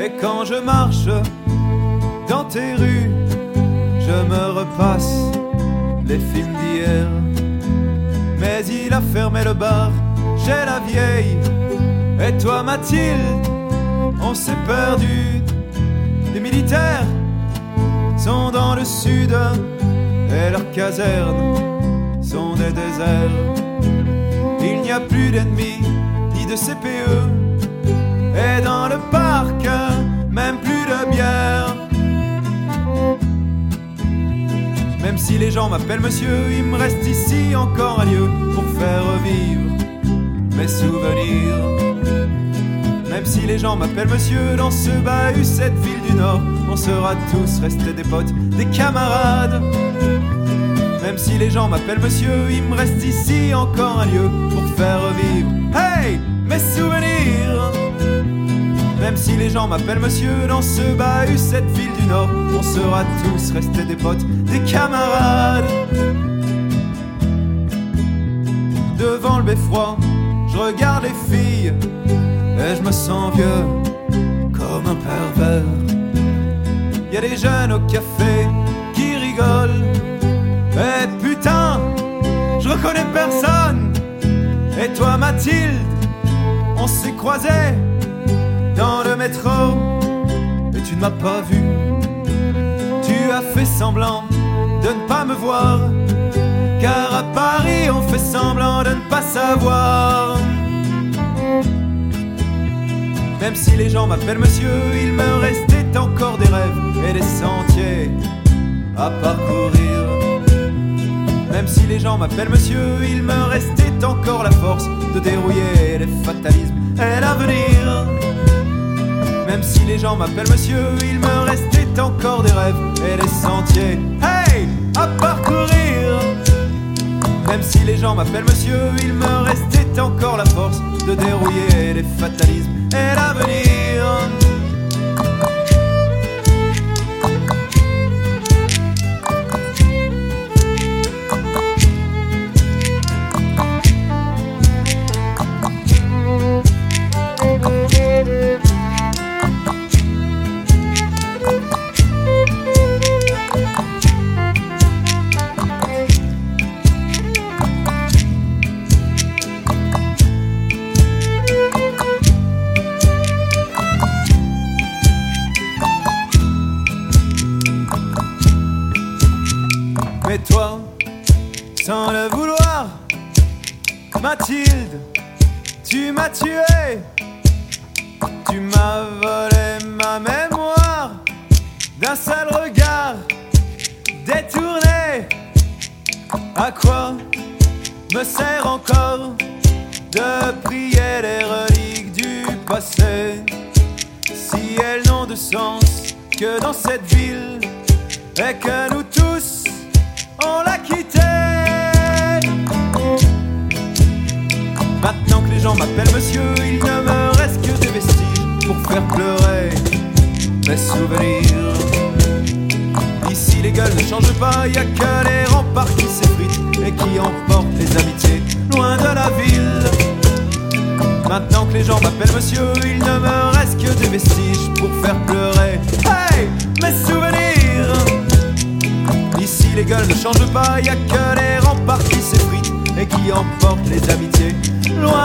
Et quand je marche dans tes rues, je me repasse les films d'hier. Mais il a fermé le bar chez la vieille. Et toi, Mathilde, on s'est perdu. Les militaires sont dans le sud et leurs casernes sont des déserts. Il n'y a plus d'ennemis ni de CPE. Même si les gens m'appellent monsieur, il me reste ici encore un lieu pour faire revivre mes souvenirs. Même si les gens m'appellent monsieur dans ce bahut, cette ville du Nord, on sera tous restés des potes, des camarades. Même si les gens m'appellent monsieur, il me reste ici encore un lieu pour faire revivre, hey, mes souvenirs. Même si les gens m'appellent monsieur dans ce bahut, cette ville du Nord, on sera tous restés des potes, des camarades. Devant le beffroi, je regarde les filles et je me sens vieux comme un pervers. Y a des jeunes au café qui rigolent. Et putain, je reconnais personne. Et toi, Mathilde, on s'est croisés dans le métro. Et tu ne m'as pas vu. Tu as fait semblant de ne pas me voir. Car à Paris, on fait semblant de ne pas savoir. Même si les gens m'appellent monsieur, il me restait encore des rêves et des sentiers à parcourir. Même si les gens m'appellent monsieur, il me restait encore la force de dérouiller les fatalismes et l'avenir. Même si les gens m'appellent monsieur, il me restait encore des rêves et des sentiers, hey, à parcourir. Même si les gens m'appellent monsieur, il me restait encore la force de dérouiller les fatalismes et l'avenir. Toi, sans le vouloir, Mathilde, tu m'as tué. Tu m'as volé ma mémoire d'un seul regard détourné. À quoi me sert encore de prier les reliques du passé? Si elles n'ont de sens que dans cette ville et que nous tous gens m'appellent monsieur, il ne me reste que des vestiges pour faire pleurer mes souvenirs. Ici les gueules ne changent pas, y a que les remparts qui s'effritent et qui emportent les amitiés loin de la ville. Maintenant que les gens m'appellent monsieur, il ne me reste que des vestiges pour faire pleurer, hey, mes souvenirs. Ici les gueules ne changent pas, y a que les remparts qui s'effritent et qui emportent les amitiés loin